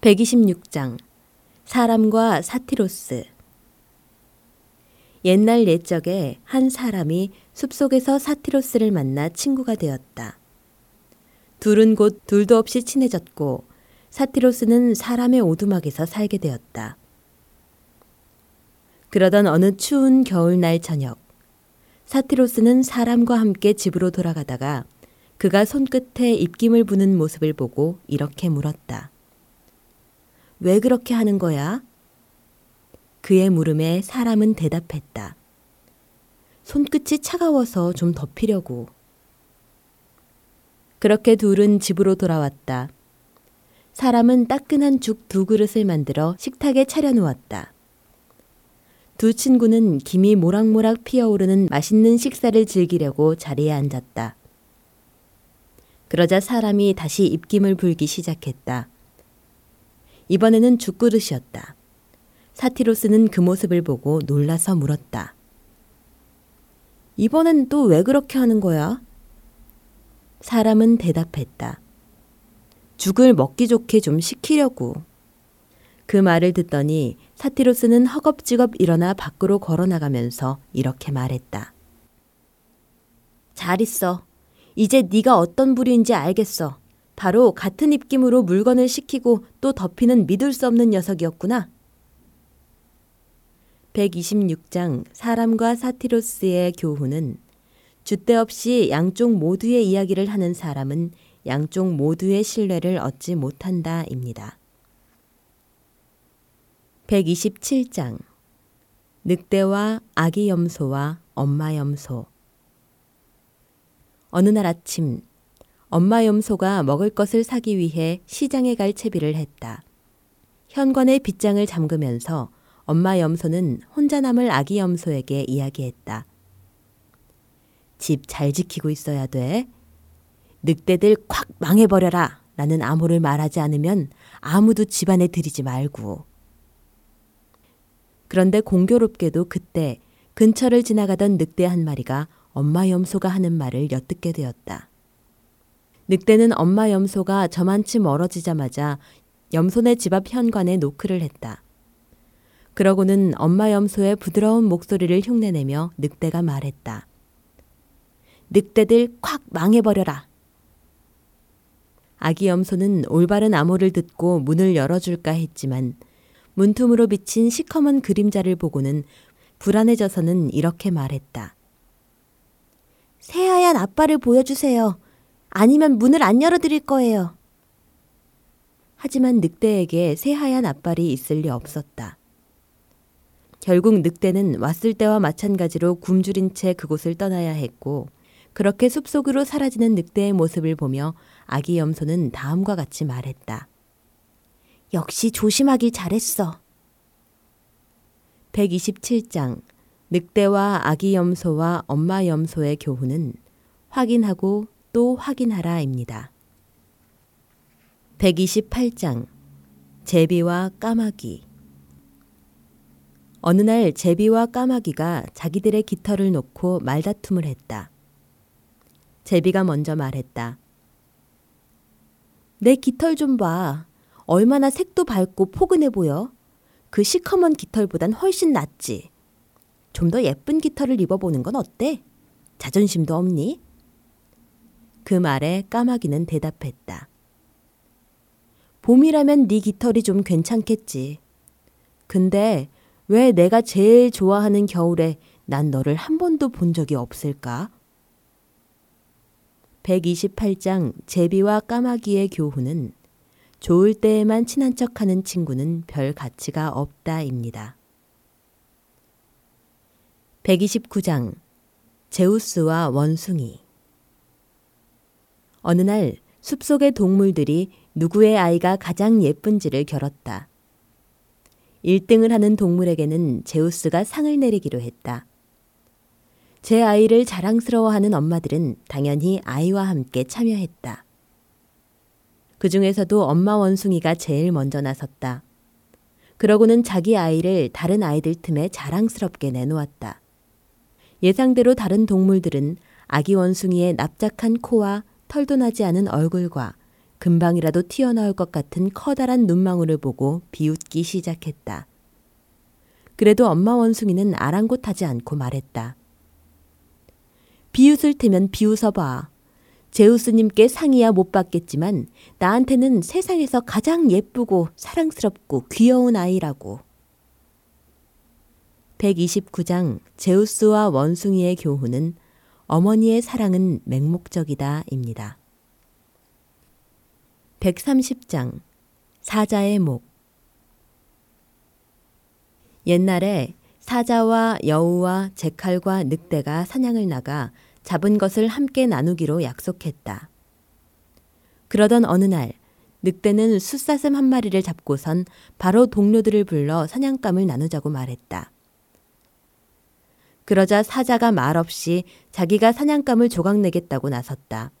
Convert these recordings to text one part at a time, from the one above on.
126장 사람과 사티로스 옛날 옛적에 한 사람이 숲속에서 사티로스를 만나 친구가 되었다. 둘은 곧 둘도 없이 친해졌고 사티로스는 사람의 오두막에서 살게 되었다. 그러던 어느 추운 겨울날 저녁 사티로스는 사람과 함께 집으로 돌아가다가 그가 손끝에 입김을 부는 모습을 보고 이렇게 물었다. 왜 그렇게 하는 거야? 그의 물음에 사람은 대답했다. 손끝이 차가워서 좀 덮이려고. 그렇게 둘은 집으로 돌아왔다. 사람은 따끈한 죽 두 그릇을 만들어 식탁에 차려놓았다. 두 친구는 김이 모락모락 피어오르는 맛있는 식사를 즐기려고 자리에 앉았다. 그러자 사람이 다시 입김을 불기 시작했다. 이번에는 죽그릇이었다. 사티로스는 그 모습을 보고 놀라서 물었다. 이번엔 또 왜 그렇게 하는 거야? 사람은 대답했다. 죽을 먹기 좋게 좀 식히려고. 그 말을 듣더니 사티로스는 허겁지겁 일어나 밖으로 걸어 나가면서 이렇게 말했다. 잘 있어. 이제 네가 어떤 부류인지 알겠어. 바로 같은 입김으로 물건을 식히고 또 덮이는 믿을 수 없는 녀석이었구나. 126장 사람과 사티로스의 교훈은 주대 없이 양쪽 모두의 이야기를 하는 사람은 양쪽 모두의 신뢰를 얻지 못한다입니다. 127장 늑대와 아기 염소와 엄마 염소 어느 날 아침 엄마 염소가 먹을 것을 사기 위해 시장에 갈 채비를 했다. 현관의 빗장을 잠그면서 엄마 염소는 혼자 남을 아기 염소에게 이야기했다. 집 잘 지키고 있어야 돼. 늑대들 콱 망해버려라. 라는 암호를 말하지 않으면 아무도 집안에 들이지 말고. 그런데 공교롭게도 그때 근처를 지나가던 늑대 한 마리가 엄마 염소가 하는 말을 엿듣게 되었다. 늑대는 엄마 염소가 저만치 멀어지자마자 염소네 집 앞 현관에 노크를 했다. 그러고는 엄마 염소의 부드러운 목소리를 흉내내며 늑대가 말했다. 늑대들 콱 망해버려라. 아기 염소는 올바른 암호를 듣고 문을 열어줄까 했지만 문틈으로 비친 시커먼 그림자를 보고는 불안해져서는 이렇게 말했다. 새하얀 아빠를 보여주세요. 아니면 문을 안 열어드릴 거예요. 하지만 늑대에게 새하얀 앞발이 있을 리 없었다. 결국 늑대는 왔을 때와 마찬가지로 굶주린 채 그곳을 떠나야 했고, 그렇게 숲속으로 사라지는 늑대의 모습을 보며 아기 염소는 다음과 같이 말했다. 역시 조심하길 잘했어. 127장 늑대와 아기 염소와 엄마 염소의 교훈은 확인하고 또 확인하라입니다. 128장 제비와 까마귀 어느 날 제비와 까마귀가 자기들의 깃털을 놓고 말다툼을 했다. 제비가 먼저 말했다. 내 깃털 좀 봐. 얼마나 색도 밝고 포근해 보여. 그 시커먼 깃털보단 훨씬 낫지. 좀 더 예쁜 깃털을 입어보는 건 어때? 자존심도 없니? 그 말에 까마귀는 대답했다. 봄이라면 네 깃털이 좀 괜찮겠지. 근데 왜 내가 제일 좋아하는 겨울에 난 너를 한 번도 본 적이 없을까? 128장 제비와 까마귀의 교훈은 좋을 때에만 친한 척 하는 친구는 별 가치가 없다입니다. 129장 제우스와 원숭이 어느 날 숲속의 동물들이 누구의 아이가 가장 예쁜지를 겨뤘다. 1등을 하는 동물에게는 제우스가 상을 내리기로 했다. 제 아이를 자랑스러워하는 엄마들은 당연히 아이와 함께 참여했다. 그 중에서도 엄마 원숭이가 제일 먼저 나섰다. 그러고는 자기 아이를 다른 아이들 틈에 자랑스럽게 내놓았다. 예상대로 다른 동물들은 아기 원숭이의 납작한 코와 털도 나지 않은 얼굴과 금방이라도 튀어나올 것 같은 커다란 눈망울을 보고 비웃기 시작했다. 그래도 엄마 원숭이는 아랑곳하지 않고 말했다. 비웃을 테면 비웃어봐. 제우스님께 상이야 못 받겠지만 나한테는 세상에서 가장 예쁘고 사랑스럽고 귀여운 아이라고. 129장 제우스와 원숭이의 교훈은 어머니의 사랑은 맹목적이다 입니다. 130장 사자의 목 옛날에 사자와 여우와 제칼과 늑대가 사냥을 나가 잡은 것을 함께 나누기로 약속했다. 그러던 어느 날 늑대는 숫사슴 한 마리를 잡고선 바로 동료들을 불러 사냥감을 나누자고 말했다. 그러자 사자가 말없이 자기가 사냥감을 조각내겠다고 나섰다.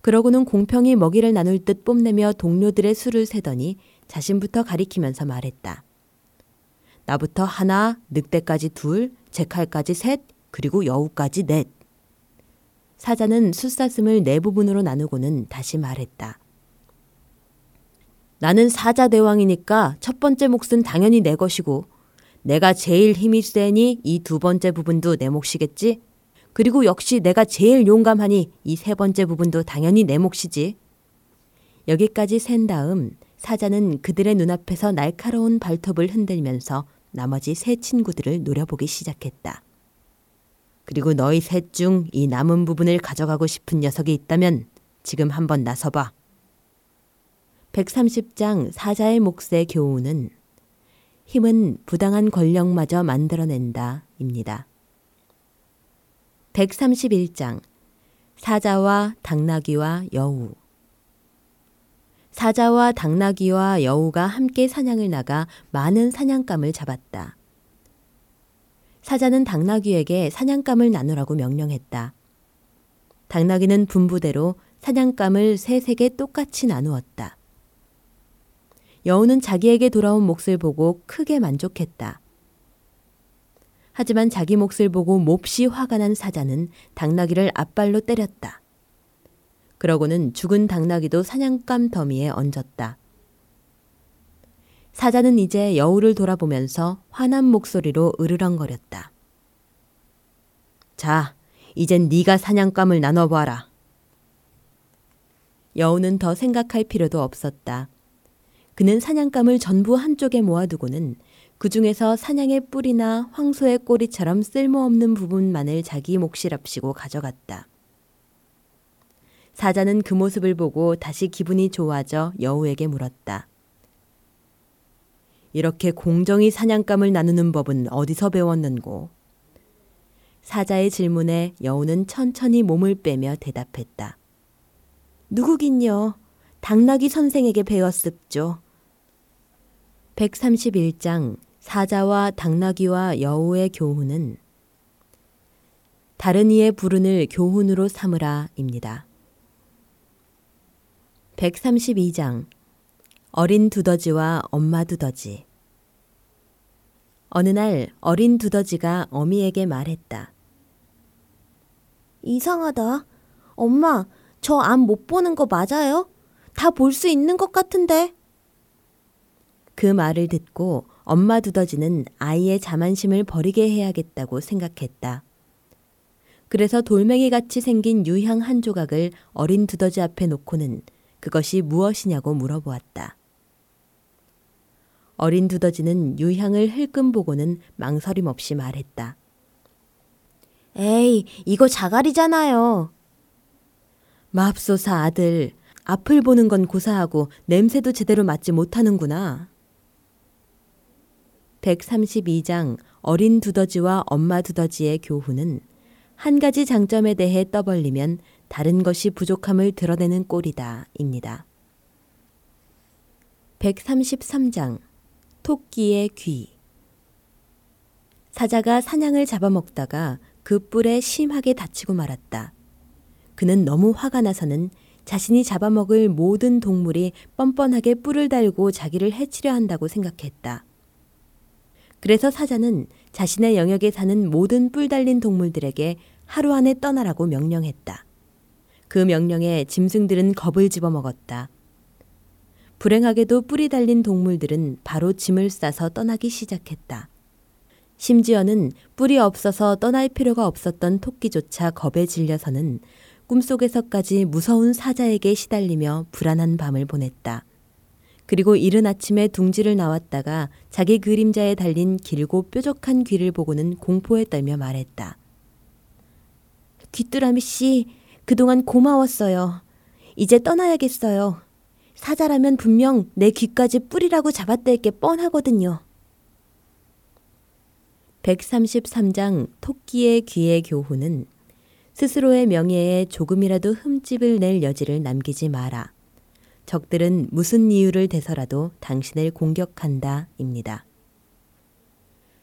그러고는 공평히 먹이를 나눌 듯 뽐내며 동료들의 수를 세더니 자신부터 가리키면서 말했다. 나부터 하나, 늑대까지 둘, 제칼까지 셋, 그리고 여우까지 넷. 사자는 숫사슴을 네 부분으로 나누고는 다시 말했다. 나는 사자 대왕이니까 첫 번째 몫은 당연히 내 것이고 내가 제일 힘이 세니 이 두 번째 부분도 내 몫이겠지? 그리고 역시 내가 제일 용감하니 이 세 번째 부분도 당연히 내 몫이지. 여기까지 센 다음 사자는 그들의 눈앞에서 날카로운 발톱을 흔들면서 나머지 세 친구들을 노려보기 시작했다. 그리고 너희 셋 중 이 남은 부분을 가져가고 싶은 녀석이 있다면 지금 한번 나서봐. 130장 사자의 몫의 교훈은 힘은 부당한 권력마저 만들어낸다 입니다. 131장 사자와 당나귀와 여우 사자와 당나귀와 여우가 함께 사냥을 나가 많은 사냥감을 잡았다. 사자는 당나귀에게 사냥감을 나누라고 명령했다. 당나귀는 분부대로 사냥감을 세세개 똑같이 나누었다. 여우는 자기에게 돌아온 몫을 보고 크게 만족했다. 하지만 자기 몫을 보고 몹시 화가 난 사자는 당나귀를 앞발로 때렸다. 그러고는 죽은 당나귀도 사냥감 더미에 얹었다. 사자는 이제 여우를 돌아보면서 화난 목소리로 으르렁거렸다. 자, 이젠 네가 사냥감을 나눠봐라. 여우는 더 생각할 필요도 없었다. 그는 사냥감을 전부 한쪽에 모아두고는 그 중에서 사냥의 뿔이나 황소의 꼬리처럼 쓸모없는 부분만을 자기 몫이랍시고 가져갔다. 사자는 그 모습을 보고 다시 기분이 좋아져 여우에게 물었다. 이렇게 공정히 사냥감을 나누는 법은 어디서 배웠는고? 사자의 질문에 여우는 천천히 몸을 빼며 대답했다. 누구긴요. 당나귀 선생에게 배웠습죠. 131장 사자와 당나귀와 여우의 교훈은 다른 이의 불운을 교훈으로 삼으라입니다. 132장 어린 두더지와 엄마 두더지 어느 날 어린 두더지가 어미에게 말했다. 이상하다. 엄마, 저안못 보는 거 맞아요? 다 볼 수 있는 것 같은데. 그 말을 듣고 엄마 두더지는 아이의 자만심을 버리게 해야겠다고 생각했다. 그래서 돌멩이 같이 생긴 유향 한 조각을 어린 두더지 앞에 놓고는 그것이 무엇이냐고 물어보았다. 어린 두더지는 유향을 흘끔 보고는 망설임 없이 말했다. 에이, 이거 자갈이잖아요. 맙소사 아들, 앞을 보는 건 고사하고 냄새도 제대로 맡지 못하는구나. 132장 어린 두더지와 엄마 두더지의 교훈은 한 가지 장점에 대해 떠벌리면 다른 것이 부족함을 드러내는 꼴이다. 입니다. 133장 토끼의 귀 사자가 사냥을 잡아먹다가 그 뿔에 심하게 다치고 말았다. 그는 너무 화가 나서는 자신이 잡아먹을 모든 동물이 뻔뻔하게 뿔을 달고 자기를 해치려 한다고 생각했다. 그래서 사자는 자신의 영역에 사는 모든 뿔 달린 동물들에게 하루 안에 떠나라고 명령했다. 그 명령에 짐승들은 겁을 집어먹었다. 불행하게도 뿔이 달린 동물들은 바로 짐을 싸서 떠나기 시작했다. 심지어는 뿔이 없어서 떠날 필요가 없었던 토끼조차 겁에 질려서는 꿈속에서까지 무서운 사자에게 시달리며 불안한 밤을 보냈다. 그리고 이른 아침에 둥지를 나왔다가 자기 그림자에 달린 길고 뾰족한 귀를 보고는 공포에 떨며 말했다. 귀뚜라미 씨, 그동안 고마웠어요. 이제 떠나야겠어요. 사자라면 분명 내 귀까지 뿌리라고 잡아댈 게 뻔하거든요. 133장 토끼의 귀의 교훈은 스스로의 명예에 조금이라도 흠집을 낼 여지를 남기지 마라. 적들은 무슨 이유를 대서라도 당신을 공격한다. 입니다.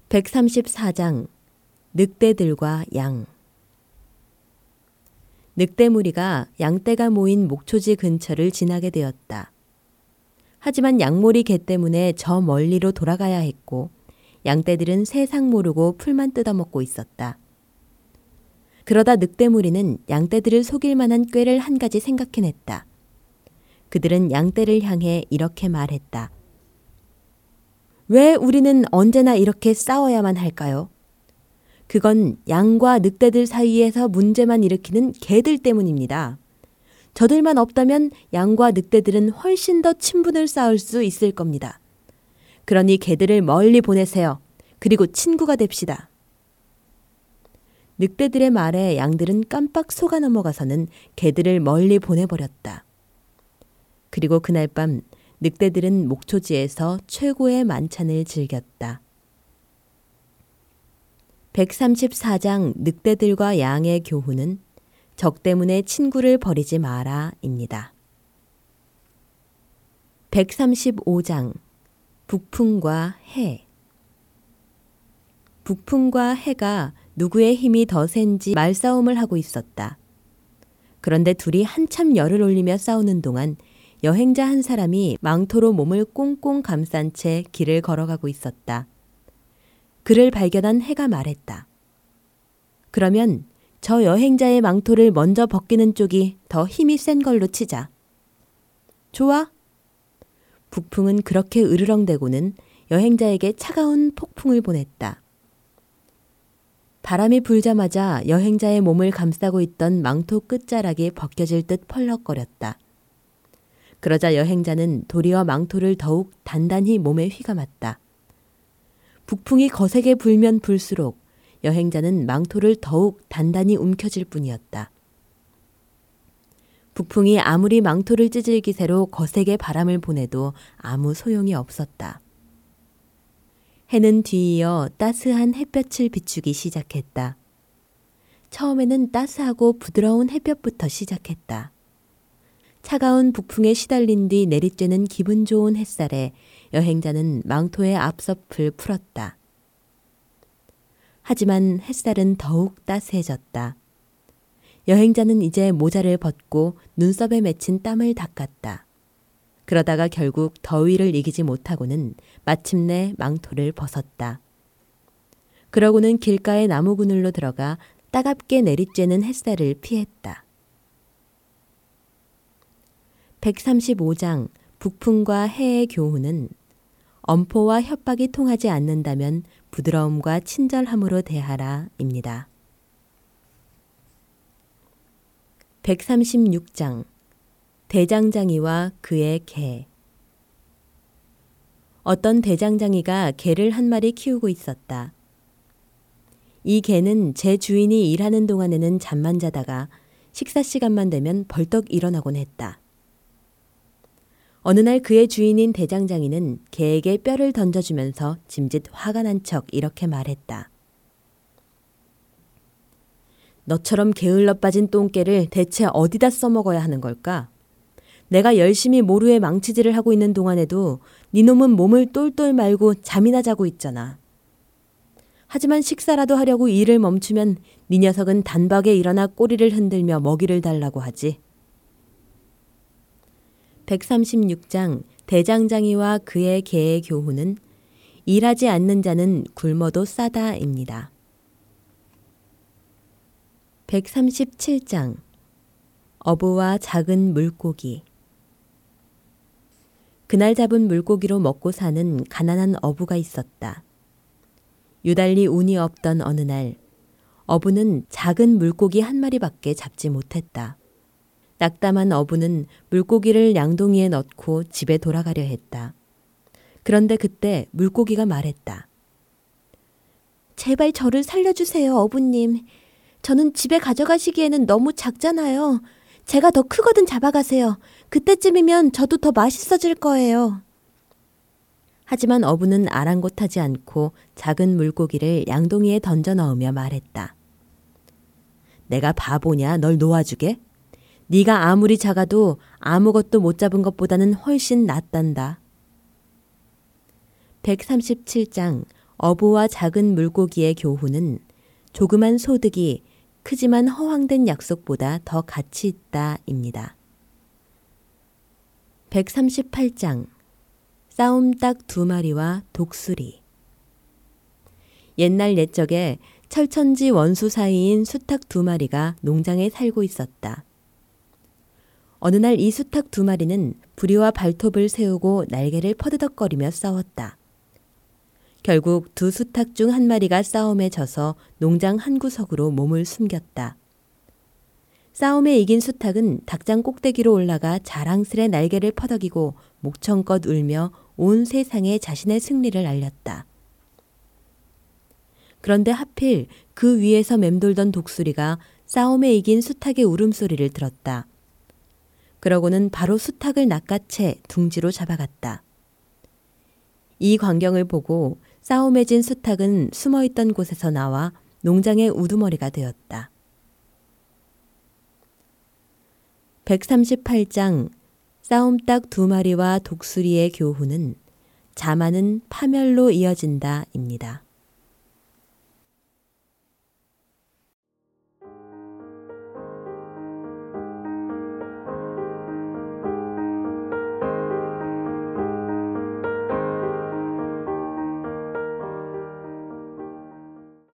134장 늑대들과 양 늑대 무리가 양떼가 모인 목초지 근처를 지나게 되었다. 하지만 양모리 개 때문에 저 멀리로 돌아가야 했고 양떼들은 세상 모르고 풀만 뜯어먹고 있었다. 그러다 늑대 무리는 양떼들을 속일 만한 꾀를 한 가지 생각해냈다. 그들은 양떼를 향해 이렇게 말했다. 왜 우리는 언제나 이렇게 싸워야만 할까요? 그건 양과 늑대들 사이에서 문제만 일으키는 개들 때문입니다. 저들만 없다면 양과 늑대들은 훨씬 더 친분을 쌓을 수 있을 겁니다. 그러니 개들을 멀리 보내세요. 그리고 친구가 됩시다. 늑대들의 말에 양들은 깜빡 속아 넘어가서는 개들을 멀리 보내버렸다. 그리고 그날 밤 늑대들은 목초지에서 최고의 만찬을 즐겼다. 134장 늑대들과 양의 교훈은 적 때문에 친구를 버리지 마라입니다. 135장 북풍과 해 북풍과 해가 누구의 힘이 더 센지 말싸움을 하고 있었다. 그런데 둘이 한참 열을 올리며 싸우는 동안 여행자 한 사람이 망토로 몸을 꽁꽁 감싼 채 길을 걸어가고 있었다. 그를 발견한 해가 말했다. 그러면 저 여행자의 망토를 먼저 벗기는 쪽이 더 힘이 센 걸로 치자. 좋아. 북풍은 그렇게 으르렁대고는 여행자에게 차가운 폭풍을 보냈다. 바람이 불자마자 여행자의 몸을 감싸고 있던 망토 끝자락이 벗겨질 듯 펄럭거렸다. 그러자 여행자는 도리어 망토를 더욱 단단히 몸에 휘감았다. 북풍이 거세게 불면 불수록 여행자는 망토를 더욱 단단히 움켜쥘 뿐이었다. 북풍이 아무리 망토를 찢을 기세로 거세게 바람을 보내도 아무 소용이 없었다. 해는 뒤이어 따스한 햇볕을 비추기 시작했다. 처음에는 따스하고 부드러운 햇볕부터 시작했다. 차가운 북풍에 시달린 뒤 내리쬐는 기분 좋은 햇살에 여행자는 망토의 앞섭을 풀었다. 하지만 햇살은 더욱 따스해졌다. 여행자는 이제 모자를 벗고 눈썹에 맺힌 땀을 닦았다. 그러다가 결국 더위를 이기지 못하고는 마침내 망토를 벗었다. 그러고는 길가의 나무 그늘로 들어가 따갑게 내리쬐는 햇살을 피했다. 135장 북풍과 해의 교훈은 엄포와 협박이 통하지 않는다면 부드러움과 친절함으로 대하라입니다. 136장 대장장이와 그의 개 어떤 대장장이가 개를 한 마리 키우고 있었다. 이 개는 제 주인이 일하는 동안에는 잠만 자다가 식사 시간만 되면 벌떡 일어나곤 했다. 어느 날 그의 주인인 대장장이는 개에게 뼈를 던져주면서 짐짓 화가 난 척 이렇게 말했다. 너처럼 게을러 빠진 똥개를 대체 어디다 써먹어야 하는 걸까? 내가 열심히 모루에 망치질을 하고 있는 동안에도 니놈은 몸을 똘똘 말고 잠이나 자고 있잖아. 하지만 식사라도 하려고 일을 멈추면 니 녀석은 단박에 일어나 꼬리를 흔들며 먹이를 달라고 하지. 136장 대장장이와 그의 개의 교훈은 일하지 않는 자는 굶어도 싸다입니다. 137장 어부와 작은 물고기 그날 잡은 물고기로 먹고 사는 가난한 어부가 있었다. 유달리 운이 없던 어느 날 어부는 작은 물고기 한 마리밖에 잡지 못했다. 낙담한 어부는 물고기를 양동이에 넣고 집에 돌아가려 했다. 그런데 그때 물고기가 말했다. 제발 저를 살려주세요, 어부님. 저는 집에 가져가시기에는 너무 작잖아요. 제가 더 크거든 잡아가세요. 그때쯤이면 저도 더 맛있어질 거예요. 하지만 어부는 아랑곳하지 않고 작은 물고기를 양동이에 던져 넣으며 말했다. 내가 바보냐? 널 놓아주게? 네가 아무리 작아도 아무것도 못 잡은 것보다는 훨씬 낫단다. 137장 어부와 작은 물고기의 교훈은 조그만 소득이 크지만 허황된 약속보다 더 가치 있다입니다. 138장 싸움 딱 두 마리와 독수리 옛날 옛적에 철천지 원수 사이인 수탉 두 마리가 농장에 살고 있었다. 어느 날 이 수탉 두 마리는 부리와 발톱을 세우고 날개를 퍼드덕거리며 싸웠다. 결국 두 수탉 중 한 마리가 싸움에 져서 농장 한 구석으로 몸을 숨겼다. 싸움에 이긴 수탉은 닭장 꼭대기로 올라가 자랑스레 날개를 퍼덕이고 목청껏 울며 온 세상에 자신의 승리를 알렸다. 그런데 하필 그 위에서 맴돌던 독수리가 싸움에 이긴 수탉의 울음소리를 들었다. 그러고는 바로 수탉을 낚아채 둥지로 잡아갔다. 이 광경을 보고 싸움에 진 수탉은 숨어 있던 곳에서 나와 농장의 우두머리가 되었다. 138장 싸움 딱두 마리와 독수리의 교훈은 자만은 파멸로 이어진다입니다.